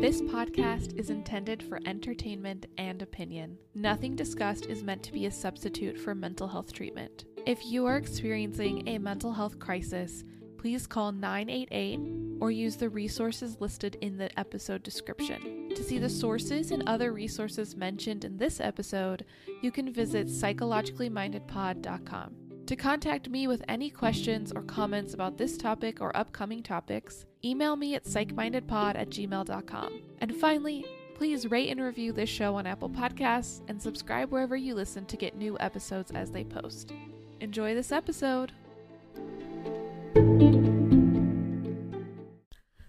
This podcast is intended for entertainment and opinion. Nothing discussed is meant to be a substitute for mental health treatment. If you are experiencing a mental health crisis, please call 988 or use the resources listed in the episode description. To see the sources and other resources mentioned in this episode, you can visit psychologicallymindedpod.com. To contact me with any questions or comments about this topic or upcoming topics, email me at psychmindedpod at gmail.com. And finally, please rate and review this show on Apple Podcasts and subscribe wherever you listen to get new episodes as they post. Enjoy this episode!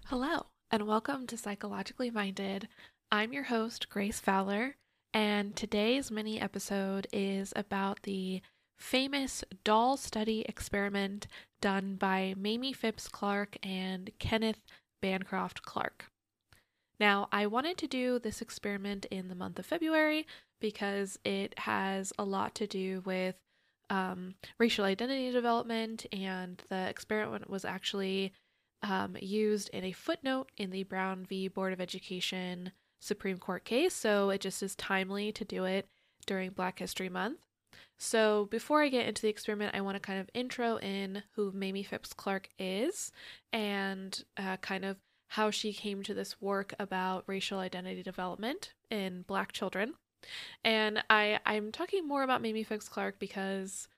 Hello, and welcome to Psychologically Minded. I'm your host, Grace Fowler, and today's mini episode is about the famous doll study experiment done by Mamie Phipps Clark and Kenneth Bancroft Clark. Now, I wanted to do this experiment in the month of February because it has a lot to do with um, racial identity development, and the experiment was actually um, used in a footnote in the Brown v. Board of Education Supreme Court case, so it just is timely to do it during Black History Month. So, before I get into the experiment, I want to kind of intro in who Mamie Phipps Clark is and uh, kind of how she came to this work about racial identity development in Black children. And I, I'm talking more about Mamie Phipps Clark because,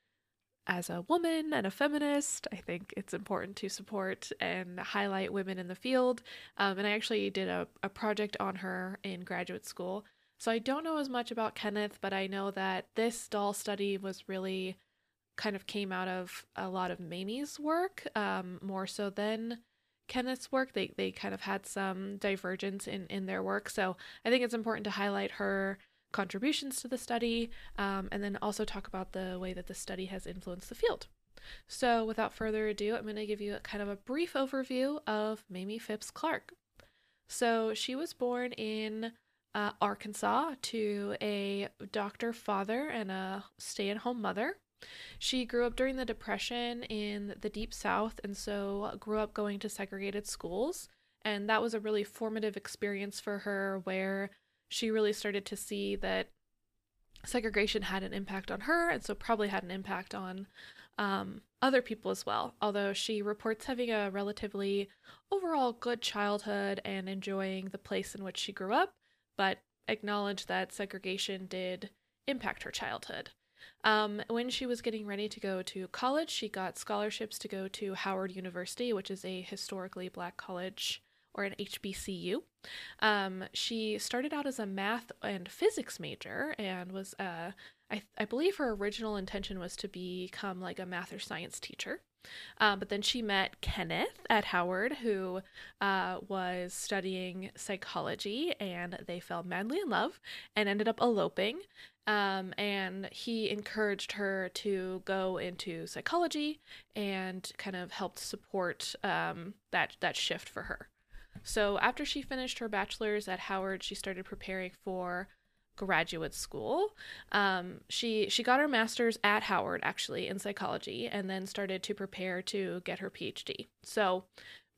as a woman and a feminist, I think it's important to support and highlight women in the field. Um, and I actually did a, a project on her in graduate school. So I don't know as much about Kenneth, but I know that this doll study was really kind of came out of a lot of Mamie's work, um, more so than Kenneth's work. They they kind of had some divergence in in their work. So I think it's important to highlight her contributions to the study, um, and then also talk about the way that the study has influenced the field. So without further ado, I'm going to give you a, kind of a brief overview of Mamie Phipps Clark. So she was born in uh, Arkansas to a doctor father and a stay at home mother. She grew up during the Depression in the Deep South and so grew up going to segregated schools. And that was a really formative experience for her where she really started to see that segregation had an impact on her and so probably had an impact on um, other people as well. Although she reports having a relatively overall good childhood and enjoying the place in which she grew up, but acknowledge that segregation did impact her childhood. Um, when she was getting ready to go to college, she got scholarships to go to Howard University, which is a historically black college or an HBCU. Um, she started out as a math and physics major and was, uh, I, I believe her original intention was to become like a math or science teacher. Um, but then she met Kenneth at Howard, who uh, was studying psychology, and they fell madly in love and ended up eloping. Um, and he encouraged her to go into psychology and kind of helped support um, that that shift for her. So after she finished her bachelor's at Howard, she started preparing for graduate school. Um, she she got her master's at Howard actually in psychology, and then started to prepare to get her PhD. So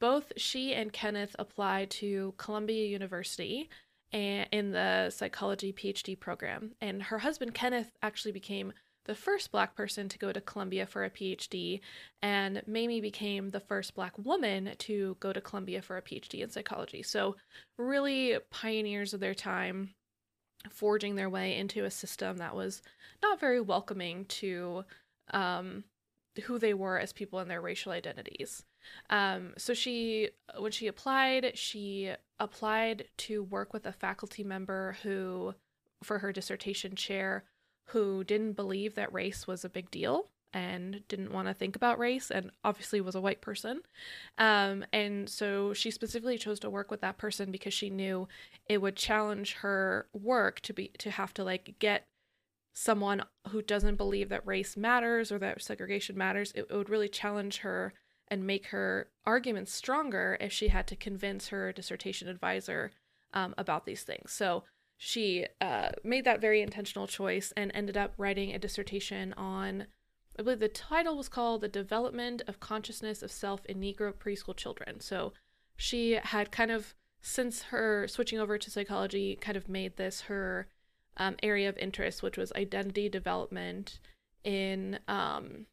both she and Kenneth applied to Columbia University and in the psychology PhD program. And her husband Kenneth actually became the first black person to go to Columbia for a PhD, and Mamie became the first black woman to go to Columbia for a PhD in psychology. So, really pioneers of their time forging their way into a system that was not very welcoming to um, who they were as people and their racial identities. Um, so she, when she applied, she applied to work with a faculty member who, for her dissertation chair, who didn't believe that race was a big deal and didn't want to think about race and obviously was a white person. Um, and so she specifically chose to work with that person because she knew it would challenge her work to be to have to like get someone who doesn't believe that race matters or that segregation matters. It, it would really challenge her and make her arguments stronger if she had to convince her dissertation advisor um, about these things. So she uh, made that very intentional choice and ended up writing a dissertation on, I believe the title was called The Development of Consciousness of Self in Negro Preschool Children. So she had kind of, since her switching over to psychology, kind of made this her um, area of interest, which was identity development in um,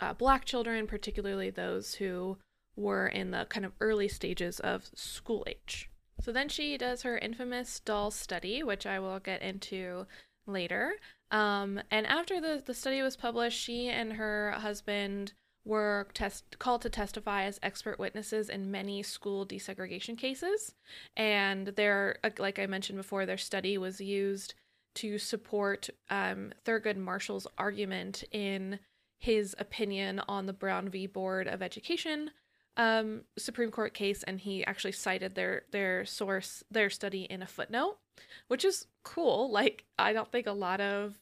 uh, Black children, particularly those who were in the kind of early stages of school age. So then she does her infamous doll study, which I will get into later. Um, and after the, the study was published, she and her husband were test- called to testify as expert witnesses in many school desegregation cases. And their, uh, like I mentioned before, their study was used to support um, Thurgood Marshall's argument in his opinion on the Brown v. Board of Education um, Supreme Court case, and he actually cited their their source, their study in a footnote, which is cool. Like I don't think a lot of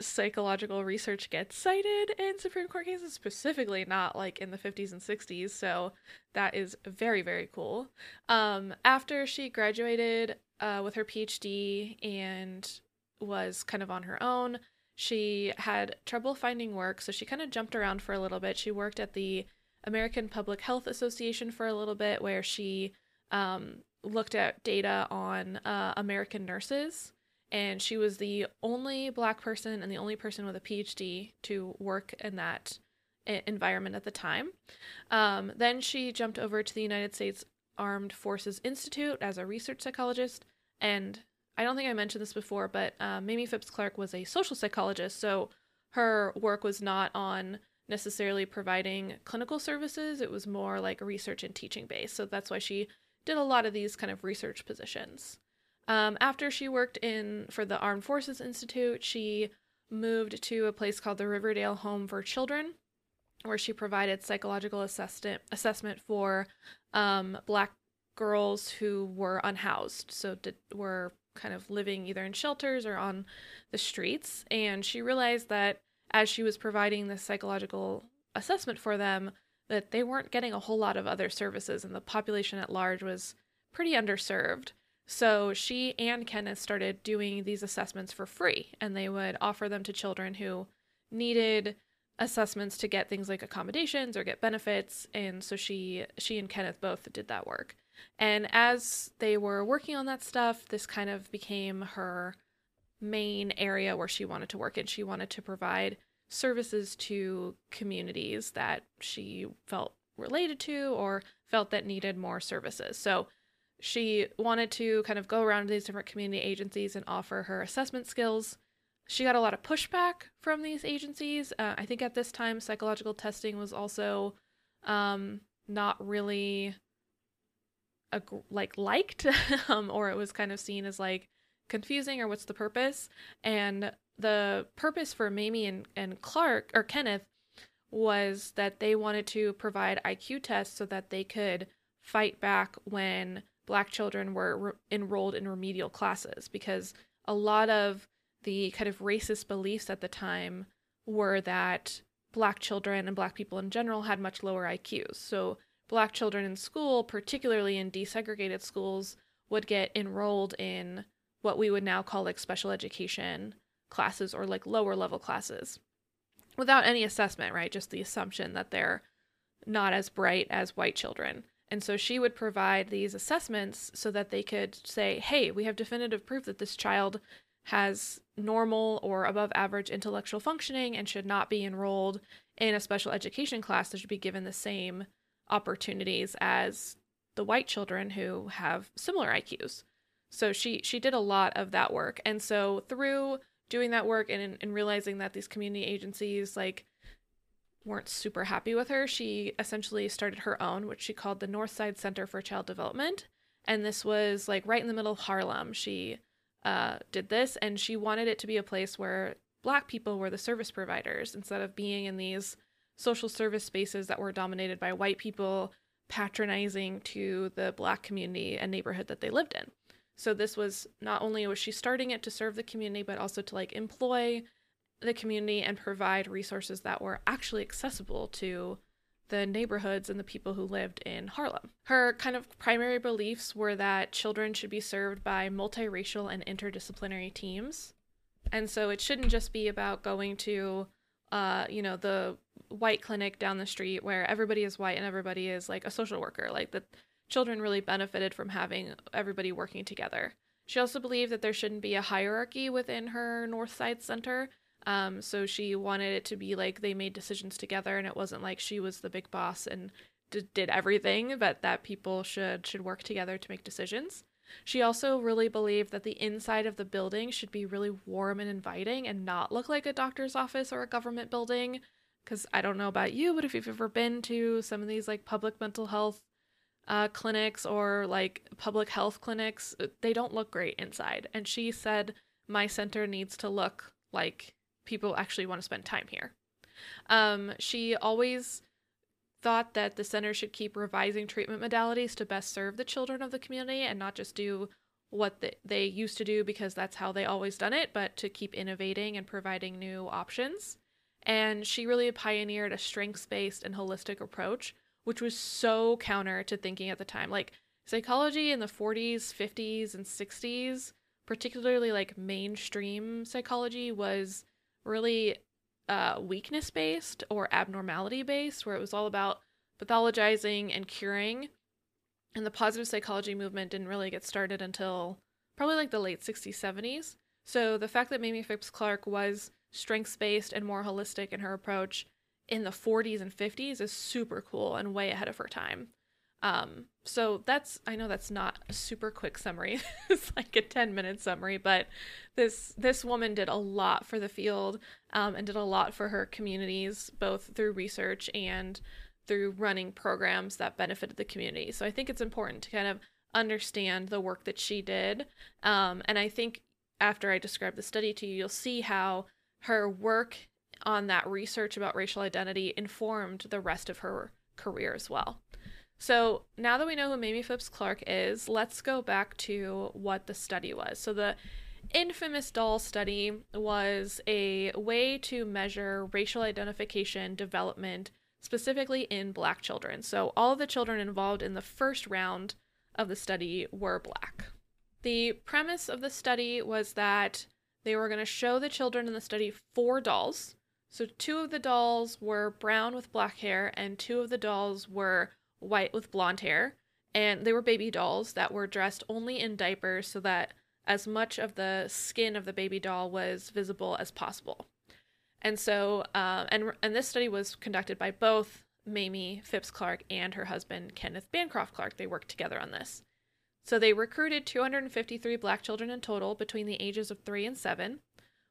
psychological research gets cited in Supreme Court cases, specifically not like in the 50s and 60s. So that is very very cool. Um, after she graduated uh, with her PhD and was kind of on her own. She had trouble finding work, so she kind of jumped around for a little bit. She worked at the American Public Health Association for a little bit, where she um, looked at data on uh, American nurses. And she was the only black person and the only person with a PhD to work in that environment at the time. Um, then she jumped over to the United States Armed Forces Institute as a research psychologist. And I don't think I mentioned this before, but uh, Mamie Phipps Clark was a social psychologist. So her work was not on necessarily providing clinical services. It was more like research and teaching based. So that's why she did a lot of these kind of research positions. Um, after she worked in for the Armed Forces Institute, she moved to a place called the Riverdale Home for Children, where she provided psychological assessment assessment for um, Black girls who were unhoused, so did, were kind of living either in shelters or on the streets. And she realized that as she was providing this psychological assessment for them that they weren't getting a whole lot of other services and the population at large was pretty underserved. So she and Kenneth started doing these assessments for free and they would offer them to children who needed assessments to get things like accommodations or get benefits and so she she and Kenneth both did that work. And as they were working on that stuff, this kind of became her main area where she wanted to work and She wanted to provide services to communities that she felt related to or felt that needed more services. So she wanted to kind of go around to these different community agencies and offer her assessment skills. She got a lot of pushback from these agencies. Uh, I think at this time, psychological testing was also um, not really a, like liked, um, or it was kind of seen as like confusing or what's the purpose. And the purpose for Mamie and, and Clark or Kenneth was that they wanted to provide IQ tests so that they could fight back when black children were re- enrolled in remedial classes because a lot of the kind of racist beliefs at the time were that black children and black people in general had much lower IQs. So black children in school, particularly in desegregated schools, would get enrolled in what we would now call like special education classes or like lower level classes without any assessment, right? Just the assumption that they're not as bright as white children. And so she would provide these assessments so that they could say, hey, we have definitive proof that this child has normal or above average intellectual functioning and should not be enrolled in a special education class that should be given the same opportunities as the white children who have similar IQs. So she she did a lot of that work. And so through doing that work and, and realizing that these community agencies like weren't super happy with her, she essentially started her own, which she called the Northside Center for Child Development. And this was like right in the middle of Harlem. She uh, did this and she wanted it to be a place where black people were the service providers instead of being in these social service spaces that were dominated by white people patronizing to the black community and neighborhood that they lived in. So this was not only was she starting it to serve the community, but also to like employ the community and provide resources that were actually accessible to the neighborhoods and the people who lived in Harlem. Her kind of primary beliefs were that children should be served by multiracial and interdisciplinary teams. And so it shouldn't just be about going to uh, you know, the white clinic down the street where everybody is white and everybody is like a social worker. Like the children really benefited from having everybody working together. She also believed that there shouldn't be a hierarchy within her North Side Center. Um, so she wanted it to be like they made decisions together and it wasn't like she was the big boss and d- did everything, but that people should should work together to make decisions. She also really believed that the inside of the building should be really warm and inviting and not look like a doctor's office or a government building. Because I don't know about you, but if you've ever been to some of these like public mental health uh, clinics or like public health clinics, they don't look great inside. And she said, My center needs to look like people actually want to spend time here. Um, she always thought that the center should keep revising treatment modalities to best serve the children of the community and not just do what they used to do because that's how they always done it, but to keep innovating and providing new options. And she really pioneered a strengths based and holistic approach, which was so counter to thinking at the time. Like psychology in the 40s, 50s, and 60s, particularly like mainstream psychology, was really uh, weakness based or abnormality based, where it was all about pathologizing and curing. And the positive psychology movement didn't really get started until probably like the late 60s, 70s. So the fact that Mamie Phipps Clark was strengths based and more holistic in her approach in the 40s and 50s is super cool and way ahead of her time. Um, so that's I know that's not a super quick summary. it's like a 10 minute summary, but this this woman did a lot for the field um, and did a lot for her communities, both through research and through running programs that benefited the community. So I think it's important to kind of understand the work that she did. Um, and I think after I describe the study to you, you'll see how her work on that research about racial identity informed the rest of her career as well. So now that we know who Mamie Phipps Clark is, let's go back to what the study was. So the infamous doll study was a way to measure racial identification development specifically in black children. So all the children involved in the first round of the study were black. The premise of the study was that they were going to show the children in the study four dolls. So two of the dolls were brown with black hair and two of the dolls were white with blonde hair, and they were baby dolls that were dressed only in diapers so that as much of the skin of the baby doll was visible as possible. And so, uh, and and this study was conducted by both Mamie Phipps Clark and her husband Kenneth Bancroft Clark. They worked together on this. So they recruited 253 black children in total between the ages of three and seven,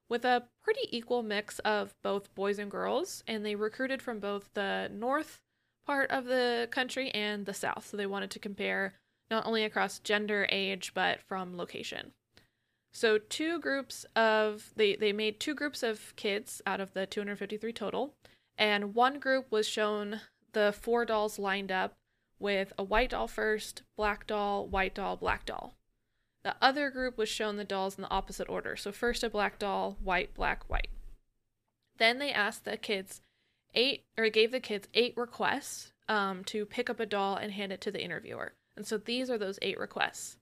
with a pretty equal mix of both boys and girls. And they recruited from both the North part of the country and the South. So they wanted to compare not only across gender, age, but from location. So two groups of they they made two groups of kids out of the 253 total, and one group was shown the four dolls lined up with a white doll first, black doll, white doll, black doll. The other group was shown the dolls in the opposite order. So first a black doll, white, black, white. Then they asked the kids eight or gave the kids eight requests um, to pick up a doll and hand it to the interviewer. And so these are those eight requests.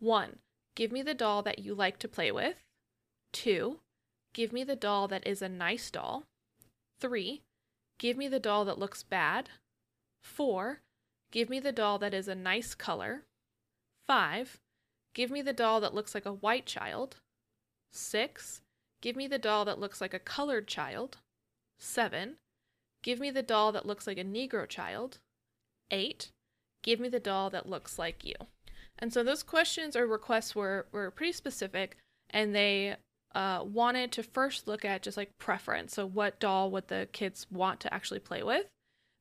One, give me the doll that you like to play with. Two, give me the doll that is a nice doll. Three, give me the doll that looks bad. Four, give me the doll that is a nice color. Five, give me the doll that looks like a white child. Six, give me the doll that looks like a colored child. Seven, Give me the doll that looks like a Negro child. Eight, give me the doll that looks like you. And so those questions or requests were, were pretty specific and they uh, wanted to first look at just like preference. So, what doll would the kids want to actually play with?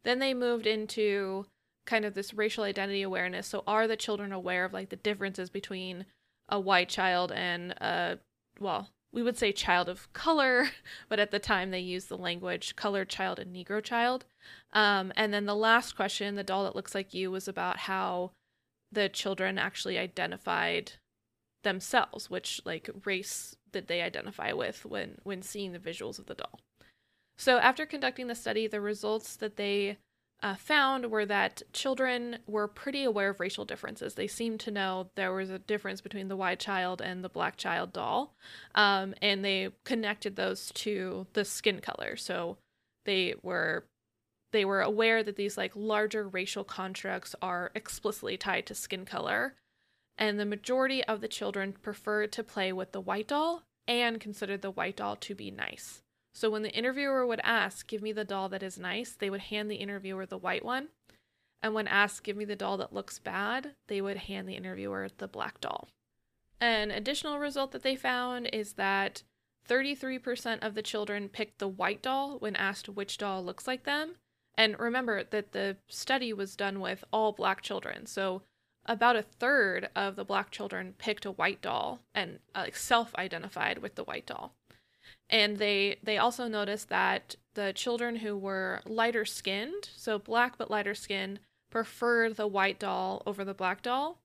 Then they moved into kind of this racial identity awareness. So, are the children aware of like the differences between a white child and a, well, we would say child of color, but at the time they used the language colored child and Negro child. Um, and then the last question, the doll that looks like you, was about how the children actually identified themselves, which like race did they identify with when when seeing the visuals of the doll. So after conducting the study, the results that they uh, found were that children were pretty aware of racial differences. They seemed to know there was a difference between the white child and the black child doll, um, and they connected those to the skin color. So they were they were aware that these like larger racial constructs are explicitly tied to skin color, and the majority of the children preferred to play with the white doll and considered the white doll to be nice. So when the interviewer would ask, Give me the doll that is nice, they would hand the interviewer the white one. And when asked, Give me the doll that looks bad, they would hand the interviewer the black doll. An additional result that they found is that 33% of the children picked the white doll when asked which doll looks like them. And remember that the study was done with all black children. So about a third of the black children picked a white doll and uh, self identified with the white doll and they they also noticed that the children who were lighter skinned so black but lighter skinned preferred the white doll over the black doll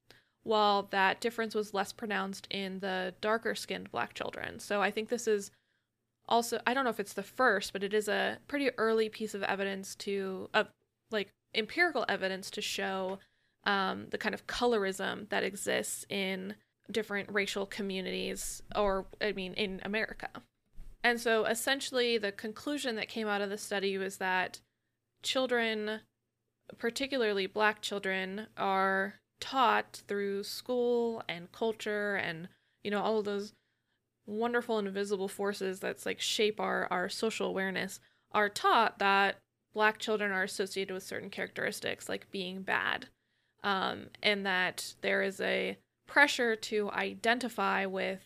while that difference was less pronounced in the darker skinned black children. So i think this is also i don't know if it's the first but it is a pretty early piece of evidence to of like empirical evidence to show um, the kind of colorism that exists in different racial communities or i mean in america and so essentially, the conclusion that came out of the study was that children, particularly black children, are taught through school and culture and, you know, all of those wonderful invisible forces that's like shape our, our social awareness are taught that black children are associated with certain characteristics like being bad um, and that there is a pressure to identify with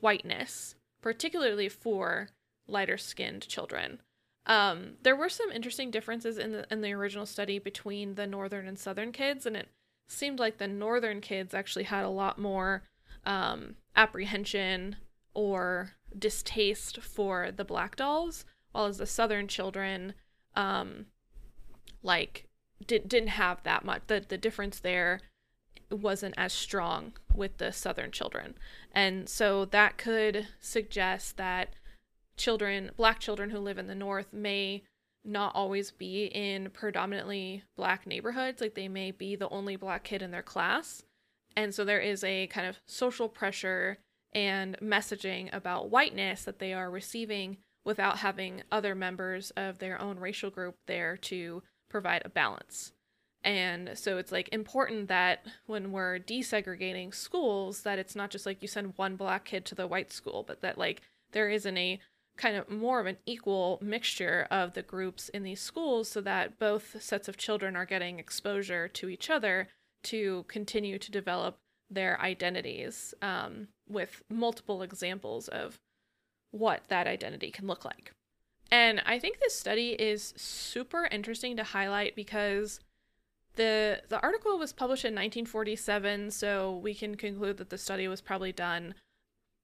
whiteness particularly for lighter skinned children. Um, there were some interesting differences in the in the original study between the northern and southern kids, and it seemed like the northern kids actually had a lot more um, apprehension or distaste for the black dolls, while as the southern children, um, like did, didn't have that much. The the difference there wasn't as strong with the southern children. And so that could suggest that children, black children who live in the north may not always be in predominantly black neighborhoods like they may be the only black kid in their class. And so there is a kind of social pressure and messaging about whiteness that they are receiving without having other members of their own racial group there to provide a balance. And so it's like important that when we're desegregating schools that it's not just like you send one black kid to the white school, but that like there isn't a kind of more of an equal mixture of the groups in these schools so that both sets of children are getting exposure to each other to continue to develop their identities um, with multiple examples of what that identity can look like. And I think this study is super interesting to highlight because the the article was published in 1947, so we can conclude that the study was probably done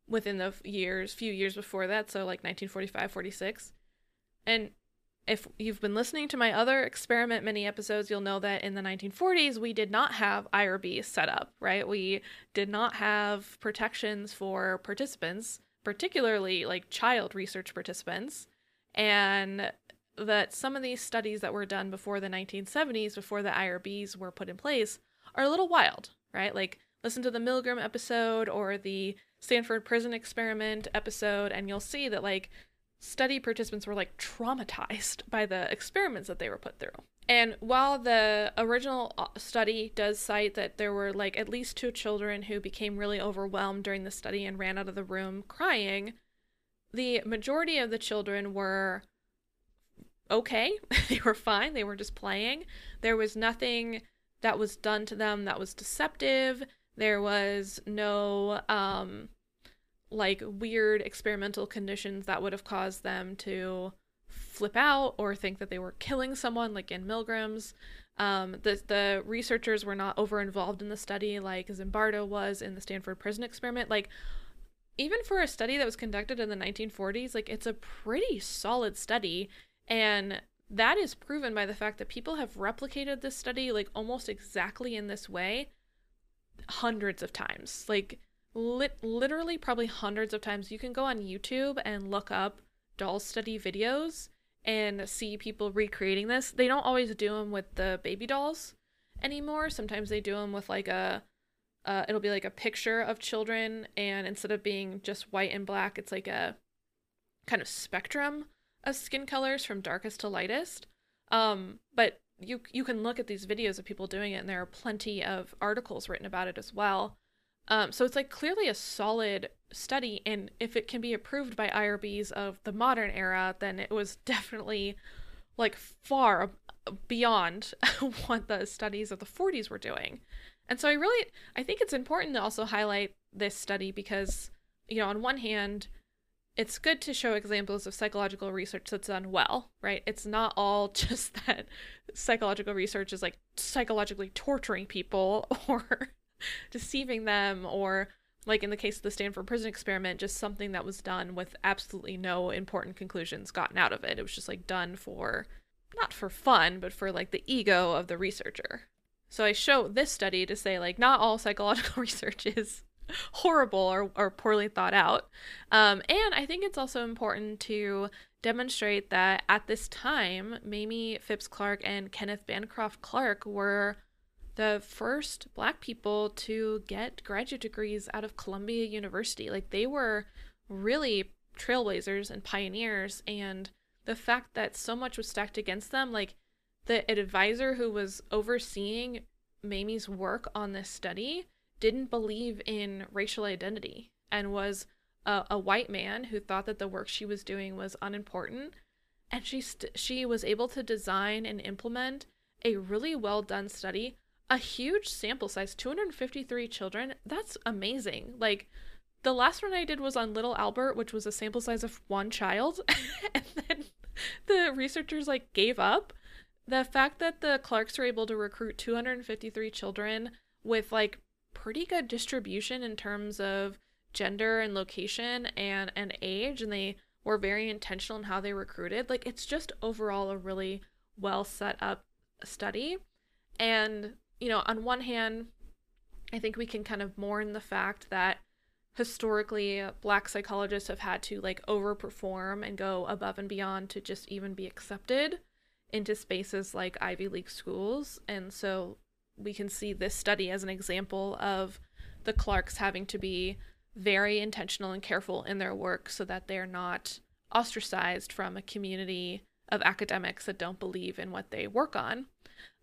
within the years, few years before that, so like 1945, 46. And if you've been listening to my other experiment mini episodes, you'll know that in the 1940s we did not have IRB set up, right? We did not have protections for participants, particularly like child research participants. And that some of these studies that were done before the 1970s, before the IRBs were put in place, are a little wild, right? Like, listen to the Milgram episode or the Stanford prison experiment episode, and you'll see that, like, study participants were, like, traumatized by the experiments that they were put through. And while the original uh, study does cite that there were, like, at least two children who became really overwhelmed during the study and ran out of the room crying, the majority of the children were okay. they were fine. They were just playing. There was nothing that was done to them that was deceptive. There was no um like weird experimental conditions that would have caused them to flip out or think that they were killing someone like in Milgram's. Um, the the researchers were not over involved in the study like Zimbardo was in the Stanford prison experiment. Like even for a study that was conducted in the 1940s, like it's a pretty solid study. And that is proven by the fact that people have replicated this study like almost exactly in this way hundreds of times. Like lit- literally probably hundreds of times. You can go on YouTube and look up doll study videos and see people recreating this. They don't always do them with the baby dolls anymore. Sometimes they do them with like a uh, it'll be like a picture of children and instead of being just white and black, it's like a kind of spectrum of skin colors from darkest to lightest. Um, but you you can look at these videos of people doing it and there are plenty of articles written about it as well. Um, so it's like clearly a solid study, and if it can be approved by IRBs of the modern era, then it was definitely like far beyond what the studies of the 40s were doing. And so I really I think it's important to also highlight this study because you know, on one hand, it's good to show examples of psychological research that's done well, right? It's not all just that psychological research is like psychologically torturing people or deceiving them or like in the case of the Stanford prison experiment, just something that was done with absolutely no important conclusions gotten out of it. It was just like done for not for fun, but for like the ego of the researcher. So I show this study to say like not all psychological research is horrible or, or poorly thought out. Um, and I think it's also important to demonstrate that at this time, Mamie Phipps Clark and Kenneth Bancroft Clark were the first black people to get graduate degrees out of Columbia University. Like they were really trailblazers and pioneers. And the fact that so much was stacked against them, like the advisor who was overseeing Mamie's work on this study didn't believe in racial identity and was a, a white man who thought that the work she was doing was unimportant. And she st- she was able to design and implement a really well done study a huge sample size 253 children. That's amazing. Like the last one i did was on little albert which was a sample size of one child. And then the researchers like gave up. The fact that the clarks were able to recruit 253 children with like pretty good distribution in terms of gender and location and and age and they were very intentional in how they recruited like it's just overall a really well set up study and you know, on one hand, I think we can kind of mourn the fact that historically black psychologists have had to like overperform and go above and beyond to just even be accepted into spaces like Ivy League schools. And so we can see this study as an example of the Clarks having to be very intentional and careful in their work so that they're not ostracized from a community of academics that don't believe in what they work on.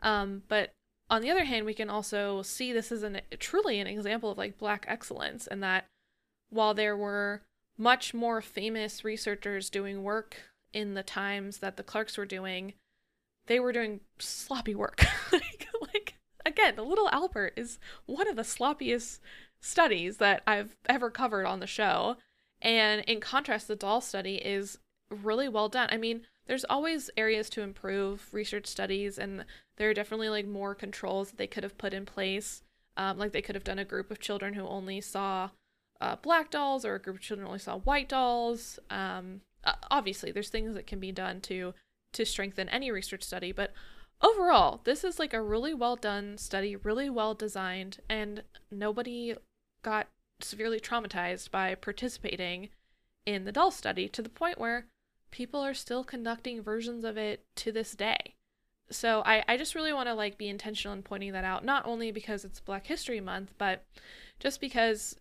Um, but on the other hand, we can also see this as an truly an example of like black excellence, and that while there were much more famous researchers doing work in the times that the Clarks were doing, they were doing sloppy work. again, the Little Albert is one of the sloppiest studies that I've ever covered on the show. And in contrast, the doll study is really well done. I mean, there's always areas to improve research studies, and there are definitely like more controls that they could have put in place. Um, like they could have done a group of children who only saw uh, black dolls, or a group of children who only saw white dolls. Um, obviously, there's things that can be done to to strengthen any research study, but overall, this is like a really well done study, really well designed, and nobody got severely traumatized by participating in the doll study to the point where people are still conducting versions of it to this day. So I, I just really want to like be intentional in pointing that out, not only because it's Black History Month, but just because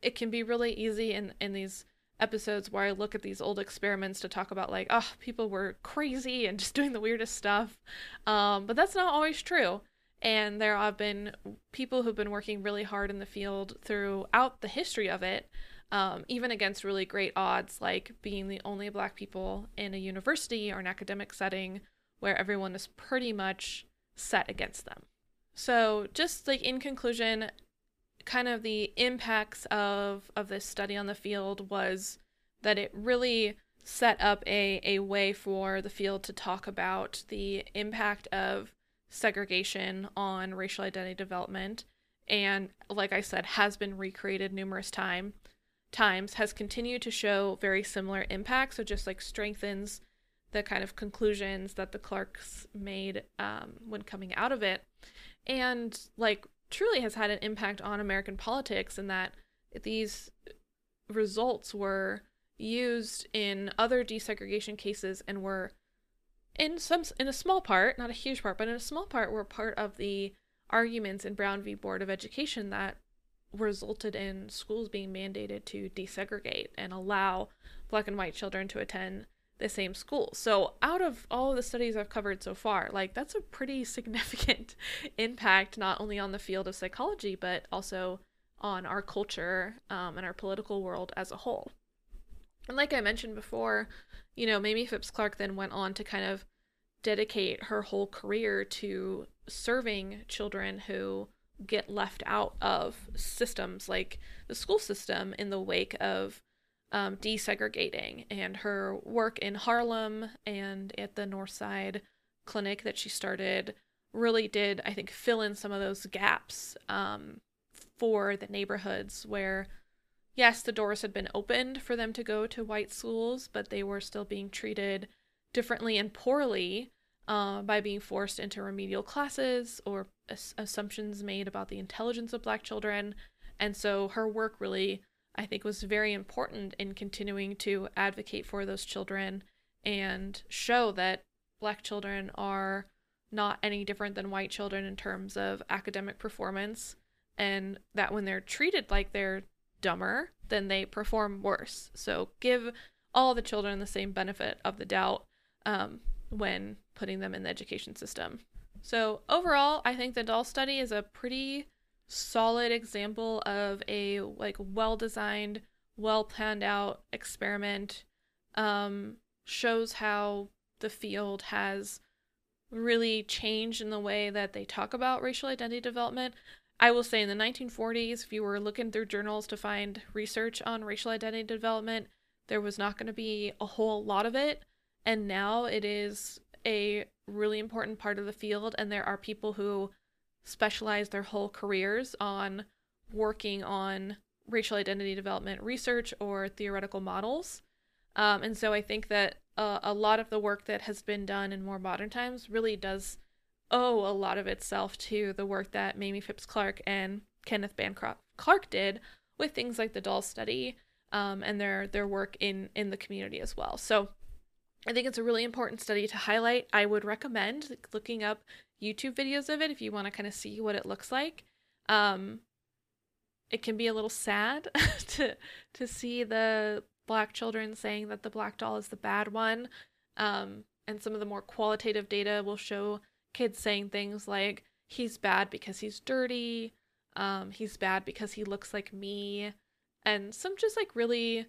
it can be really easy in, in these episodes where I look at these old experiments to talk about like, oh, people were crazy and just doing the weirdest stuff. Um, but that's not always true. And there have been people who've been working really hard in the field throughout the history of it um, even against really great odds, like being the only black people in a university or an academic setting where everyone is pretty much set against them. So, just like in conclusion, kind of the impacts of of this study on the field was that it really set up a, a way for the field to talk about the impact of segregation on racial identity development and like i said has been recreated numerous times times has continued to show very similar impacts. So just like strengthens the kind of conclusions that the Clarks made um, when coming out of it. And like truly has had an impact on American politics in that these results were used in other desegregation cases and were in some in a small part, not a huge part, but in a small part were part of the arguments in Brown v. Board of Education that resulted in schools being mandated to desegregate and allow black and white children to attend the same school. So, out of all the studies I've covered so far, like that's a pretty significant impact not only on the field of psychology but also on our culture um, and our political world as a whole. And like I mentioned before, you know, Mamie Phipps Clark then went on to kind of dedicate her whole career to serving children who get left out of systems like the school system in the wake of um, desegregating and her work in Harlem and at the North Side clinic that she started really did, I think, fill in some of those gaps um, for the neighborhoods where, yes, the doors had been opened for them to go to white schools, but they were still being treated differently and poorly uh, by being forced into remedial classes or as- assumptions made about the intelligence of black children. And so her work really, I think, was very important in continuing to advocate for those children and show that black children are not any different than white children in terms of academic performance, and that when they're treated like they're dumber, then they perform worse. So give all the children the same benefit of the doubt um, when putting them in the education system. So, overall, I think the doll study is a pretty solid example of a like well-designed, well-planned out experiment. Um shows how the field has really changed in the way that they talk about racial identity development. I will say in the 1940s, if you were looking through journals to find research on racial identity development, there was not going to be a whole lot of it. And now it is a really important part of the field, and there are people who specialize their whole careers on working on racial identity development research or theoretical models. Um, and so I think that uh, a lot of the work that has been done in more modern times really does owe a lot of itself to the work that Mamie Phipps Clark and Kenneth Bancroft Clark did with things like the doll study um, and their their work in in the community as well. So I think it's a really important study to highlight. I would recommend looking up YouTube videos of it if you want to kind of see what it looks like. Um, it can be a little sad to to see the black children saying that the black doll is the bad one. Um, and some of the more qualitative data will show kids saying things like he's bad because he's dirty, um, he's bad because he looks like me, and some just like really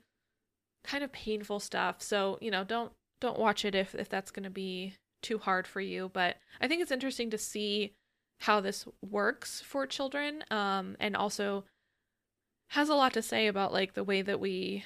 kind of painful stuff. So, you know, don't don't watch it if if that's going to be too hard for you, but I think it's interesting to see how this works for children um and also has a lot to say about like the way that we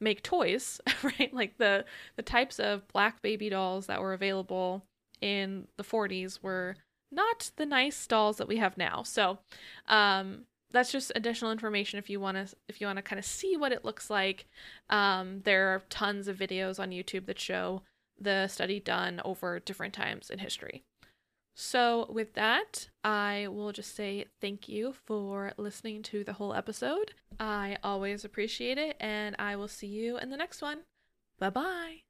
make toys, right? Like the the types of black baby dolls that were available in the 40s were not the nice dolls that we have now. So, um that's just additional information if you want to if you want to kind of see what it looks like um, there are tons of videos on youtube that show the study done over different times in history. So with that i will just say thank you for listening to the whole episode. I always appreciate it and i will see you in the next one. Bye bye